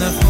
the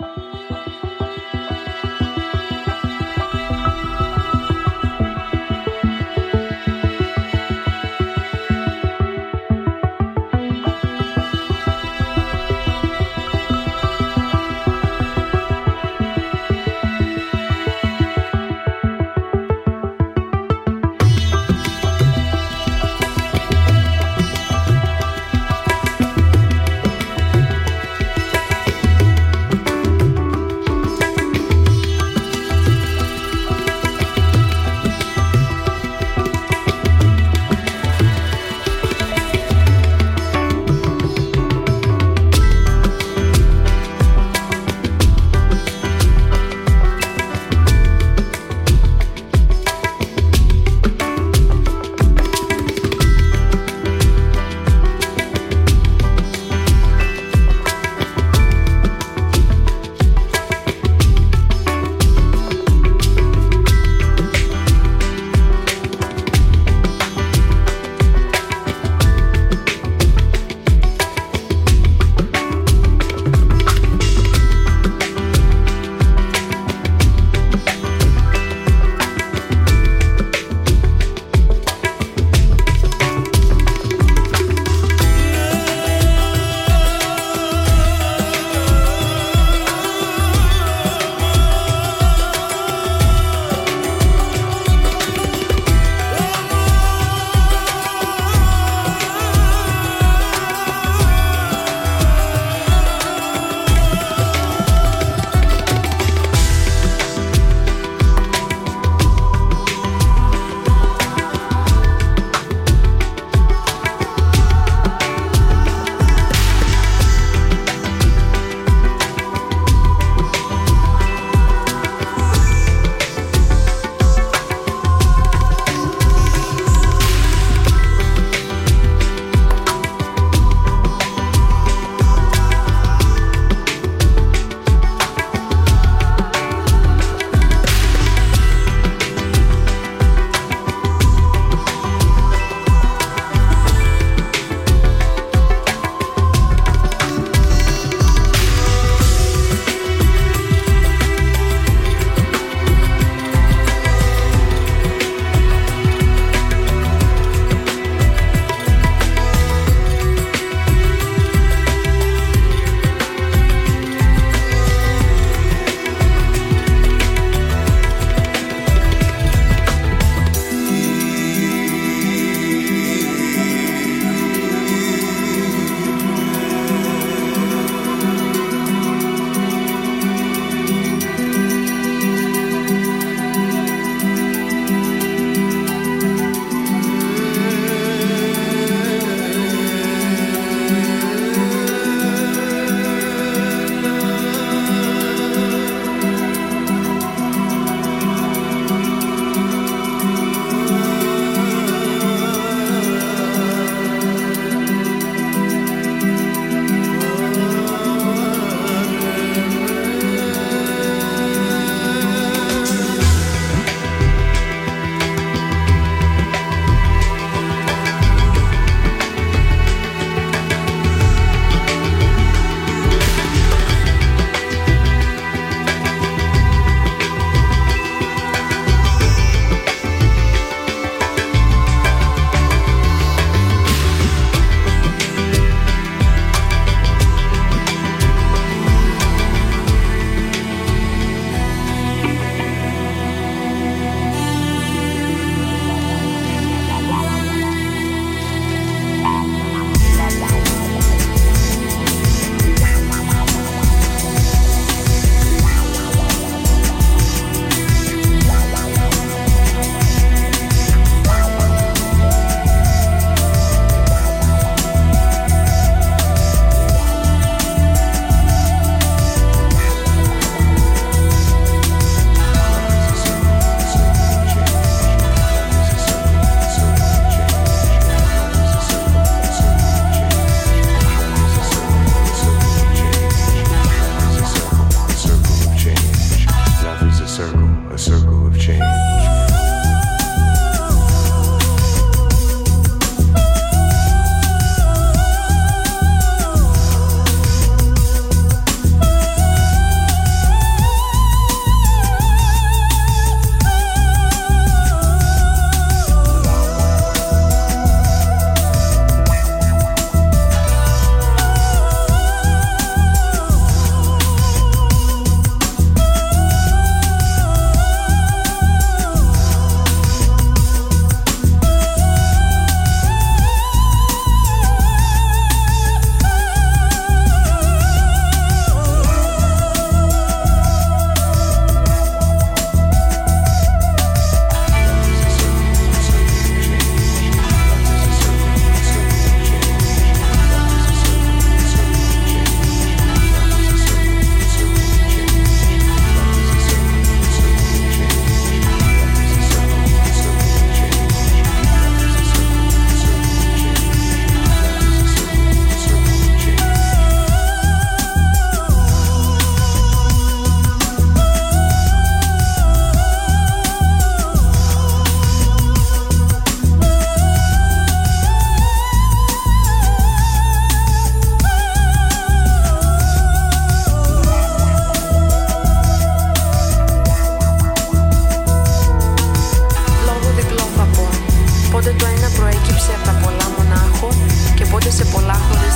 το ένα προέκυψε από τα πολλά μονάχο και πότε σε πολλά χωρίς.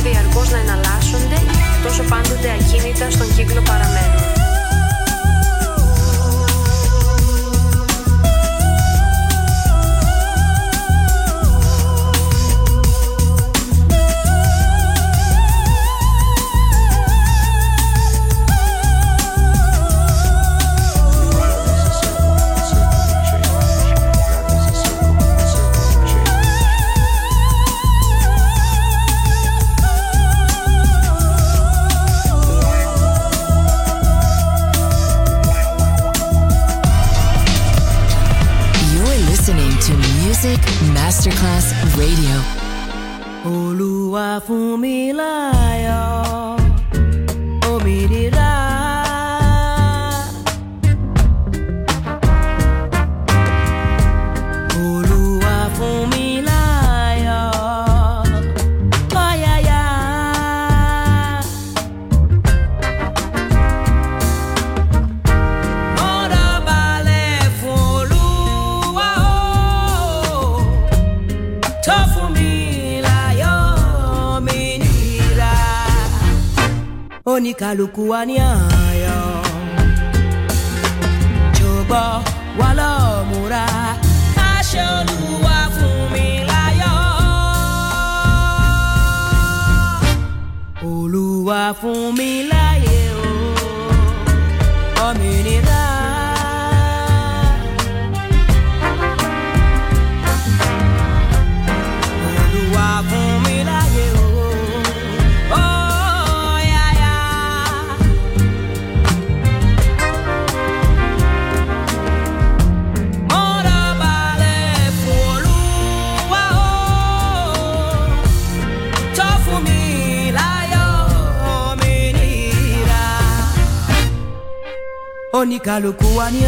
διαρκώς να εναλλάσσονται, τόσο πάντοτε ακίνητα στον κύκλο παραμένουν. Láyọ̀ òmìnira. Olúwa fún mi láyọ̀ ọ̀yàyà. Mo dọ̀bálẹ̀ fún Olúwa o tó oníkàlùkù wa ní àyọ̀ ṣùgbọ́n wà lọ́ọ́ múra olúwa fún mi láyọ̀. Oníkàlùkù wa ní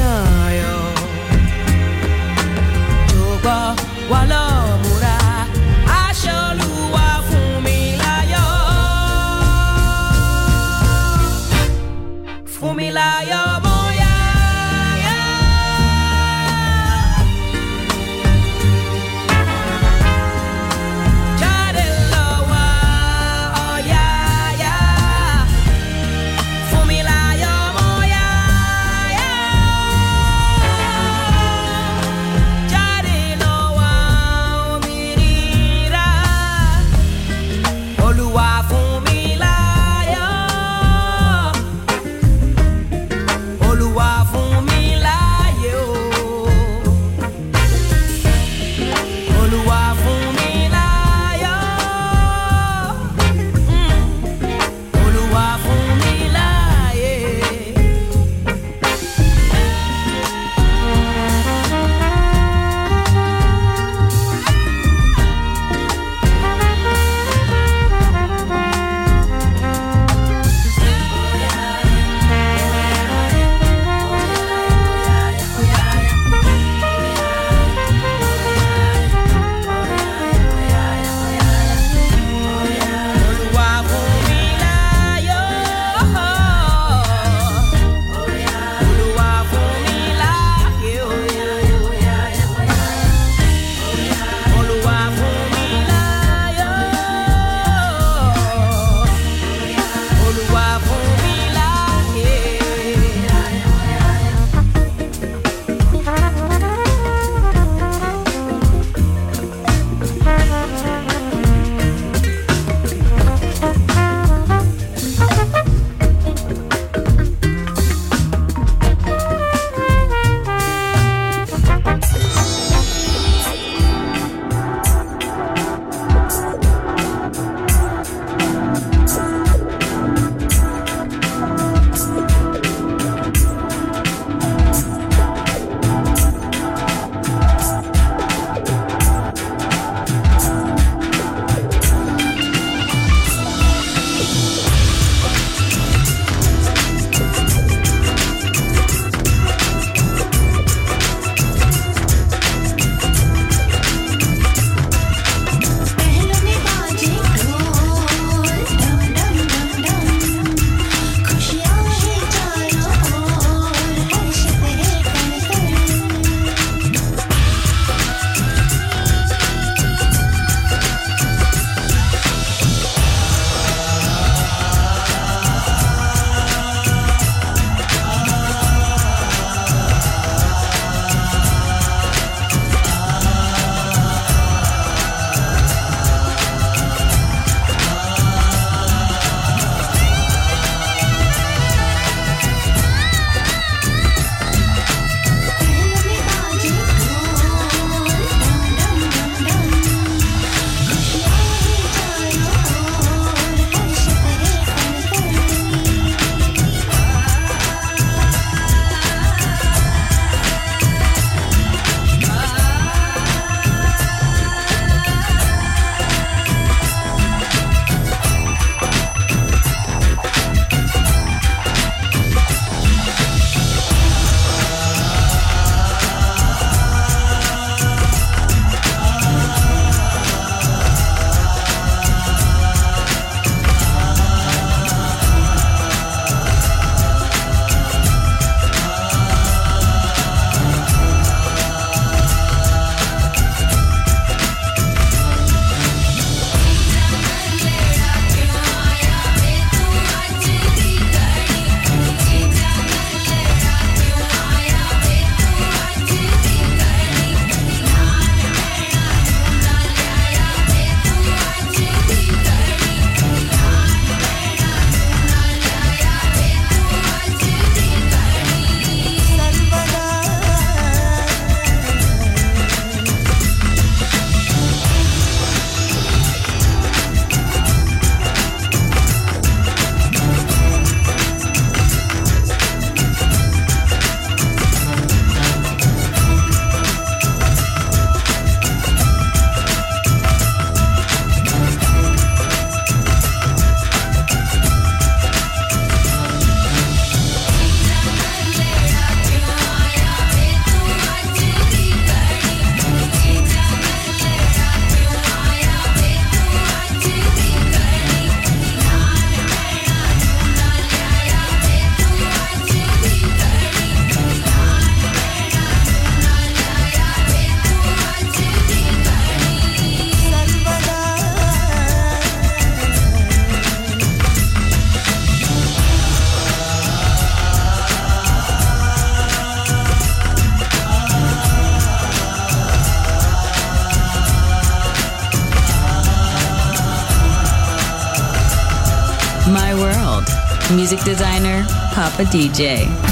Papa DJ.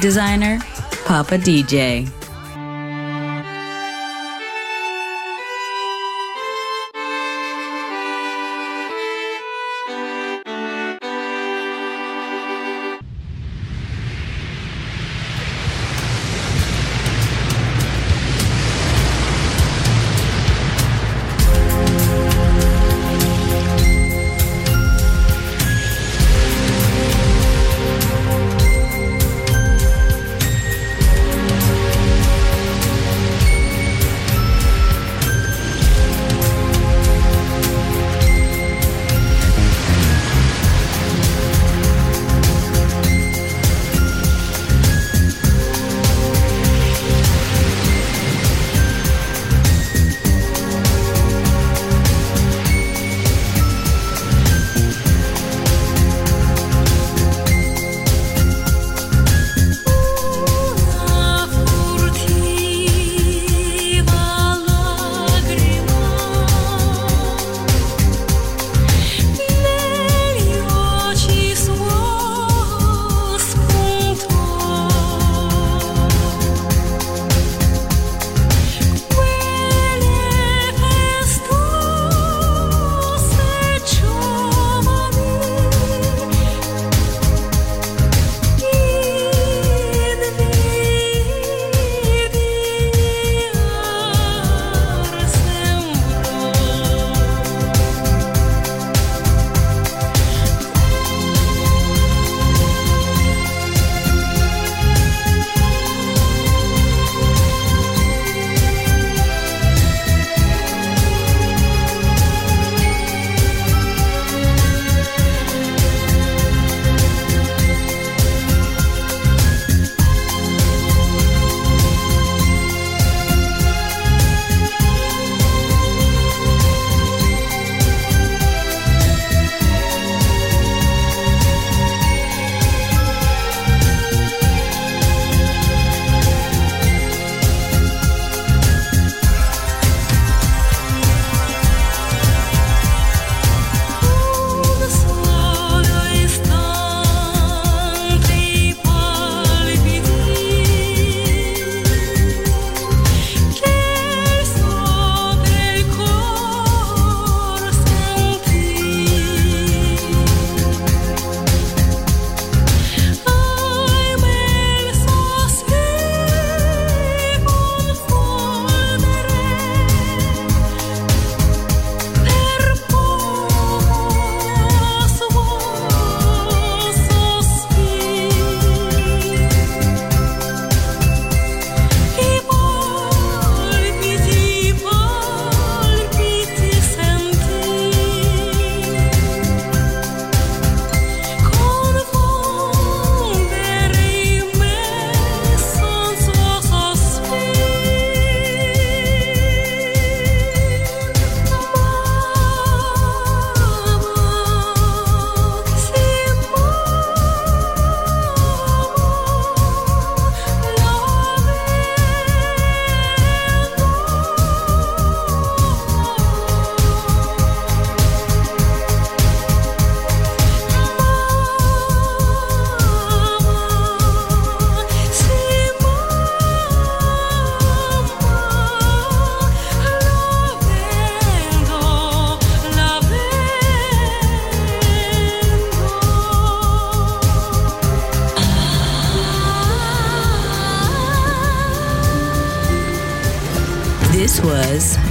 Designer, Papa DJ.